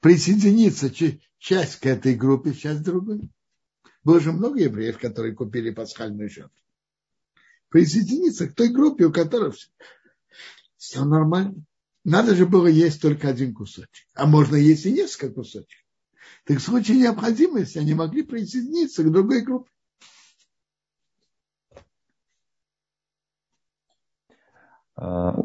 присоединиться часть к этой группе, часть к другой. Было же много евреев, которые купили пасхальную жертву. Присоединиться к той группе, у которых все нормально. Надо же было есть только один кусочек. А можно есть и несколько кусочков. Так в случае необходимости они могли присоединиться к другой группе. А,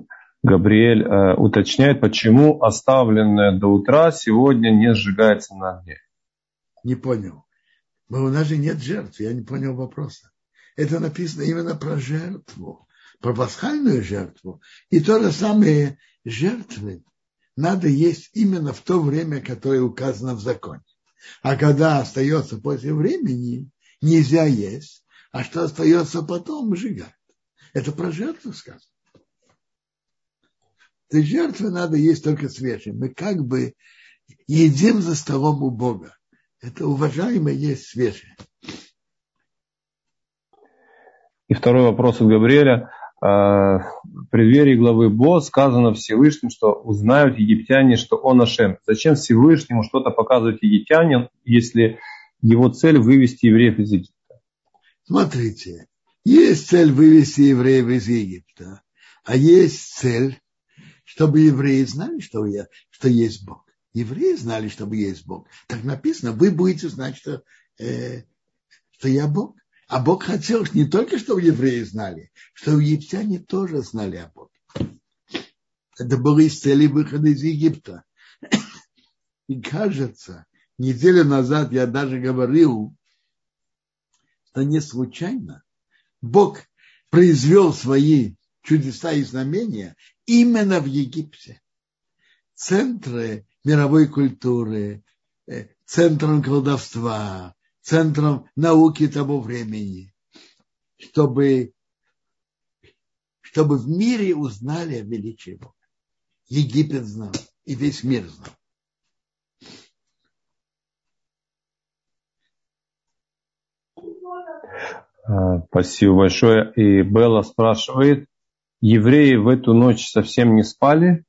Габриэль э, уточняет, почему оставленное до утра сегодня не сжигается на огне. Не понял. Но у нас же нет жертв. Я не понял вопроса. Это написано именно про жертву про пасхальную жертву, и то же самое жертвы надо есть именно в то время, которое указано в законе. А когда остается после времени, нельзя есть, а что остается потом, сжигать. Это про жертву сказано. То есть жертвы надо есть только свежие. Мы как бы едим за столом у Бога. Это уважаемое есть свежее. И второй вопрос от Габриэля. Э, в преддверии главы Бо сказано Всевышним, что узнают египтяне, что он Ашем. Зачем Всевышнему что-то показывать египтянам, если его цель вывести евреев из Египта? Смотрите, есть цель вывести евреев из Египта, а есть цель, чтобы евреи знали, что, я, что есть Бог. Евреи знали, что есть Бог. Так написано, вы будете знать, что, э, что я Бог. А Бог хотел не только, чтобы евреи знали, что египтяне тоже знали о Боге. Это было из цели выхода из Египта. И кажется, неделю назад я даже говорил, что не случайно Бог произвел свои чудеса и знамения именно в Египте. Центры мировой культуры, э, центром колдовства, центром науки того времени, чтобы, чтобы в мире узнали о величии Бога. Египет знал, и весь мир знал. А, спасибо большое. И Белла спрашивает, евреи в эту ночь совсем не спали?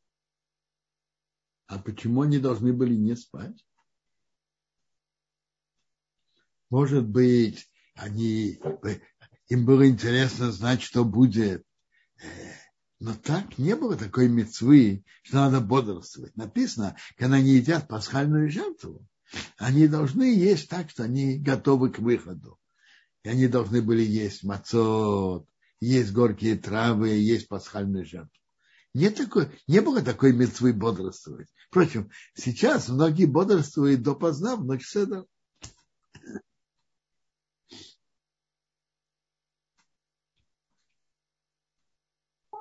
А почему они должны были не спать? Может быть, они, им было интересно знать, что будет. Но так не было такой мецвы, что надо бодрствовать. Написано, когда они едят пасхальную жертву, они должны есть так, что они готовы к выходу. И они должны были есть мацот, есть горькие травы, есть пасхальную жертву. Не, такой, не было такой мертвы бодрствовать. Впрочем, сейчас многие бодрствуют допоздна в ночь седа.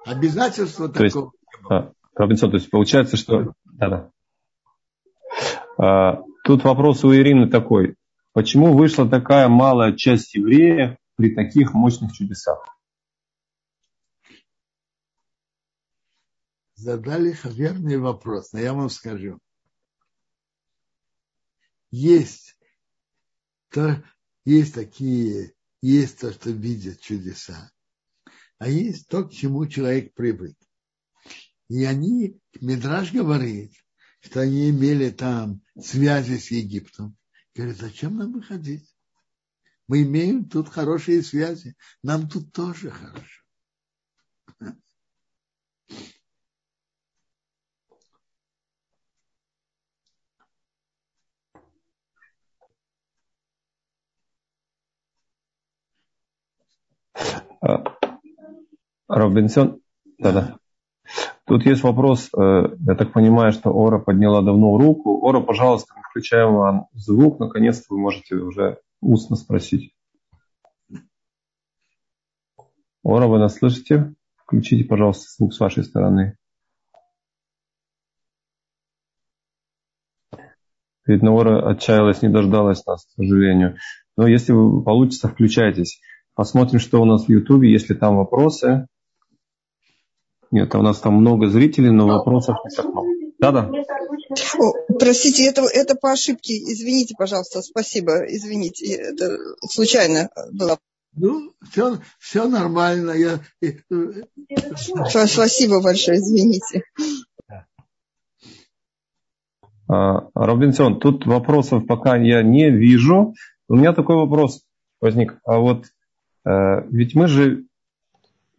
Обязательства то такого есть, а, Робинсон, то есть получается, что... Да, да. А, тут вопрос у Ирины такой. Почему вышла такая малая часть евреев при таких мощных чудесах? задали верный вопрос, но я вам скажу. Есть, то, есть такие, есть то, что видят чудеса, а есть то, к чему человек привык. И они, Мидраж говорит, что они имели там связи с Египтом. Говорит, зачем нам выходить? Мы имеем тут хорошие связи, нам тут тоже хорошо. Робинсон, да-да. Тут есть вопрос, э, я так понимаю, что Ора подняла давно руку. Ора, пожалуйста, мы включаем вам звук, наконец-то вы можете уже устно спросить. Ора, вы нас слышите? Включите, пожалуйста, звук с вашей стороны. Видно, Ора отчаялась, не дождалась нас, к сожалению. Но если получится, включайтесь. Посмотрим, что у нас в Ютубе, если там вопросы. Нет, а у нас там много зрителей, но вопросов не так много. Да-да. Простите, это, это по ошибке. Извините, пожалуйста. Спасибо. Извините. Это случайно было. Ну, все, все нормально. Я... Спасибо большое, извините. А, Робинсон, тут вопросов пока я не вижу. У меня такой вопрос возник. А вот э, ведь мы же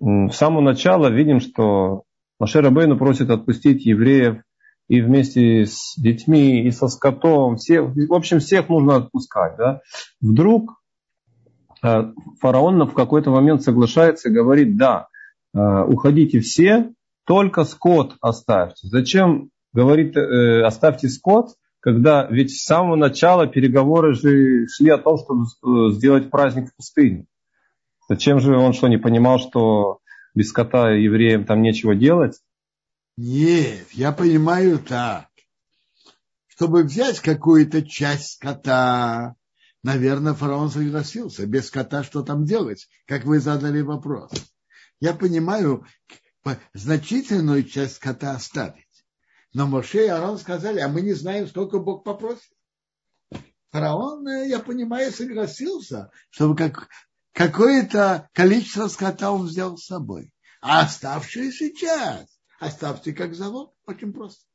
с самого начала видим, что Маше Рабейну просит отпустить евреев и вместе с детьми, и со скотом, всех, в общем, всех нужно отпускать. Да? Вдруг э, фараон в какой-то момент соглашается и говорит, да, э, уходите все, только скот оставьте. Зачем, говорит, э, оставьте скот, когда ведь с самого начала переговоры же шли о том, чтобы сделать праздник в пустыне. Зачем же он что, не понимал, что без скота евреям там нечего делать? Нет, я понимаю так. Чтобы взять какую-то часть скота, наверное, фараон согласился. Без скота что там делать? Как вы задали вопрос. Я понимаю, значительную часть скота оставить. Но Моше и Арон сказали, а мы не знаем, сколько Бог попросит. Фараон, я понимаю, согласился, чтобы как, какое-то количество скота он взял с собой. А оставшиеся часть оставьте как залог. Очень просто.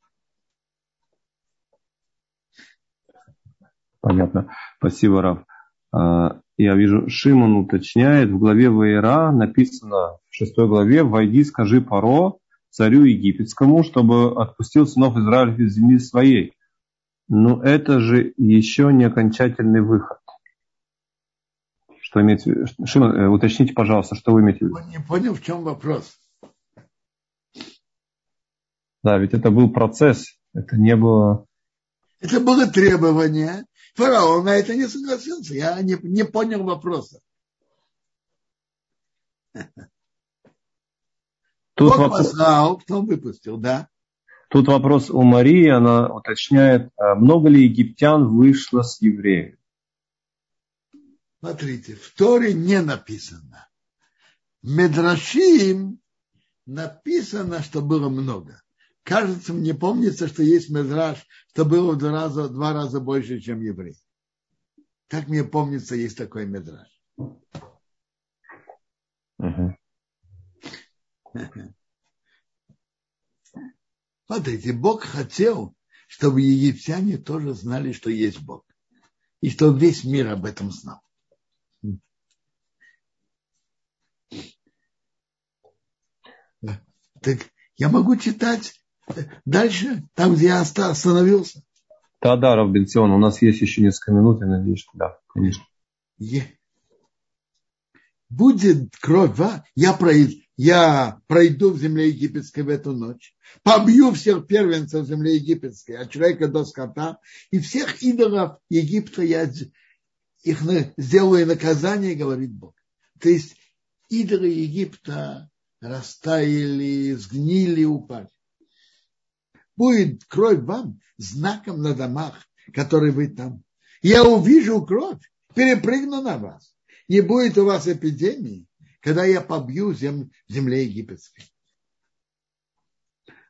Понятно. Спасибо, Раф. А, я вижу, Шимон уточняет, в главе Ваера написано в шестой главе, «Войди, скажи Паро, царю египетскому, чтобы отпустил сынов Израиля из земли своей». Но это же еще не окончательный выход. Что имеете Шимон, э, уточните, пожалуйста, что вы имеете в виду? Не понял, в чем вопрос. Да, ведь это был процесс, это не было... Это было требование. Фараон на это не согласился. Я не, не понял вопроса. Тут Бог вопрос... послал, кто выпустил, да? Тут вопрос у Марии, она уточняет, а много ли египтян вышло с евреями? Смотрите, в Торе не написано. Медрашим написано, что было много. Кажется, мне помнится, что есть медраж, что было в два раза, два раза больше, чем еврей. Как мне помнится, есть такой медраж. Uh-huh. Смотрите, Бог хотел, чтобы египтяне тоже знали, что есть Бог. И что весь мир об этом знал. Так я могу читать дальше, там, где я остановился. Да, да, Равбенцион, у нас есть еще несколько минут, я надеюсь, что да, конечно. Будет кровь, а? я, пройду, я пройду в земле египетской в эту ночь, побью всех первенцев земли египетской, от человека до скота, и всех идолов Египта я их сделаю наказание, говорит Бог. То есть идолы Египта растаяли, сгнили, упали. Будет кровь вам знаком на домах, которые вы там. Я увижу кровь, перепрыгну на вас. Не будет у вас эпидемии, когда я побью зем, земле египетской.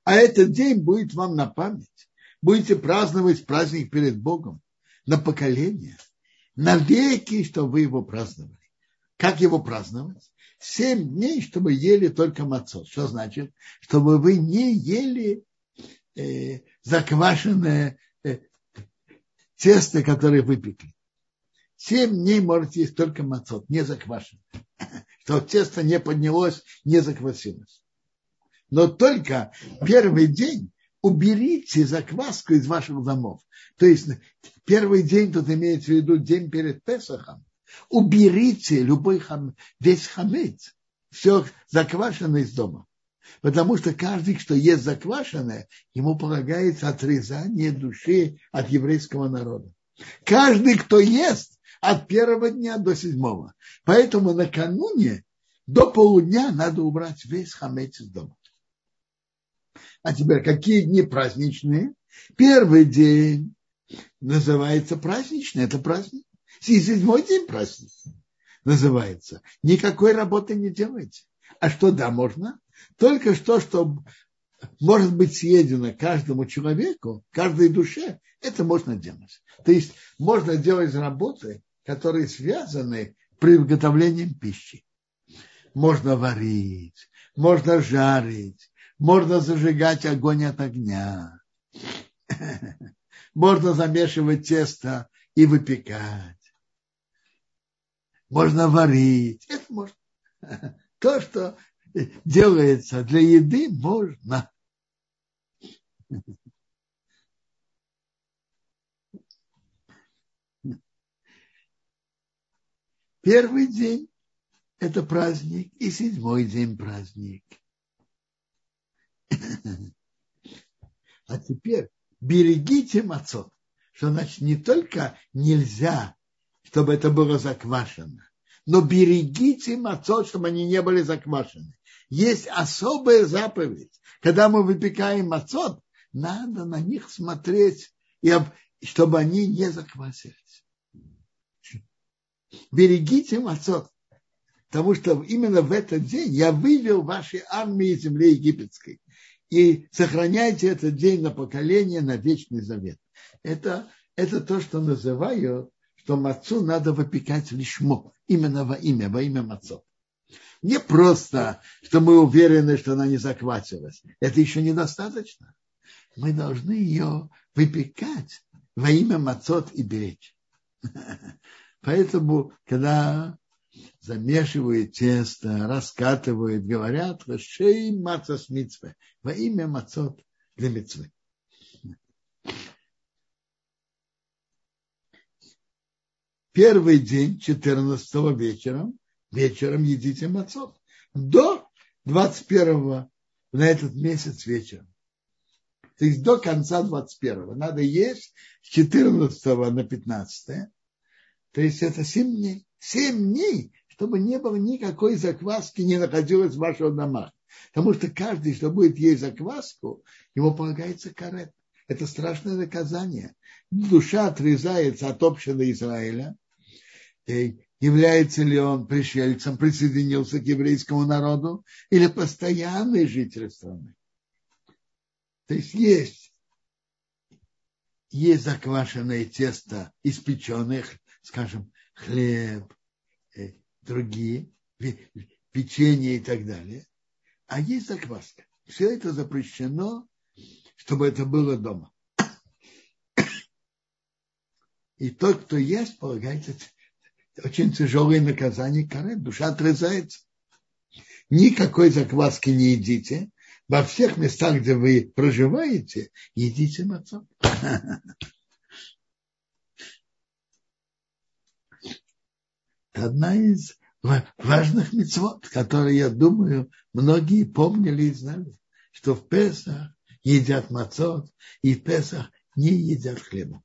А этот день будет вам на память. Будете праздновать праздник перед Богом на поколение, на веки, что вы его праздновали. Как его праздновать? Семь дней, чтобы ели только мацот. Что значит? Чтобы вы не ели э, заквашенное э, тесто, которое выпекли. Семь дней можете есть только мацот, не заквашенное. Что тесто не поднялось, не заквасилось. Но только первый день уберите закваску из ваших домов. То есть первый день тут имеется в виду день перед Песохом. Уберите любой хам, весь хамец, все заквашенное из дома. Потому что каждый, кто ест заквашенное, ему полагается отрезание души от еврейского народа. Каждый, кто ест от первого дня до седьмого. Поэтому накануне до полудня надо убрать весь хамец из дома. А теперь какие дни праздничные? Первый день называется праздничный, это праздник. И седьмой день праздник называется. Никакой работы не делайте. А что да, можно? Только что, что может быть съедено каждому человеку, каждой душе, это можно делать. То есть можно делать работы, которые связаны с приготовлением пищи. Можно варить, можно жарить, можно зажигать огонь от огня, можно замешивать тесто и выпекать, можно варить, это можно. То, что делается для еды, можно. Первый день – это праздник, и седьмой день – праздник. А теперь берегите мацот, что значит не только нельзя, чтобы это было заквашено, но берегите мацот, чтобы они не были заквашены. Есть особая заповедь. Когда мы выпекаем мацот, надо на них смотреть, и чтобы они не заквасились. Берегите мацот, потому что именно в этот день я вывел ваши армии из земли египетской. И сохраняйте этот день на поколение, на вечный завет. Это, это то, что называю, что мацу надо выпекать лишмо, именно во имя, во имя мацот. Не просто, что мы уверены, что она не заквасилась. Это еще недостаточно. Мы должны ее выпекать во имя мацот и беречь. Поэтому, когда замешивают тесто, раскатывают, говорят, шей маца с митцвы, во имя мацот для митцвы. Первый день, 14 вечером, вечером едите мацот. До 21 на этот месяц вечером. То есть до конца 21 надо есть с 14 на 15 то есть это 7 дней. 7 дней, чтобы не было никакой закваски, не находилось в ваших домах. Потому что каждый, кто будет есть закваску, ему полагается карет. Это страшное наказание. Душа отрезается от общего Израиля. Является ли он пришельцем, присоединился к еврейскому народу или постоянный житель страны. То есть есть, есть заквашенное тесто, испеченное, скажем, хлеб, э, другие, печенье и так далее. А есть закваска. Все это запрещено, чтобы это было дома. И тот, кто ест, полагается очень тяжелое наказание карет, душа отрезается. Никакой закваски не едите. Во всех местах, где вы проживаете, едите мацот. Одна из важных мецвод, которые, я думаю, многие помнили и знали, что в Песах едят мацот, и в Песах не едят хлеба.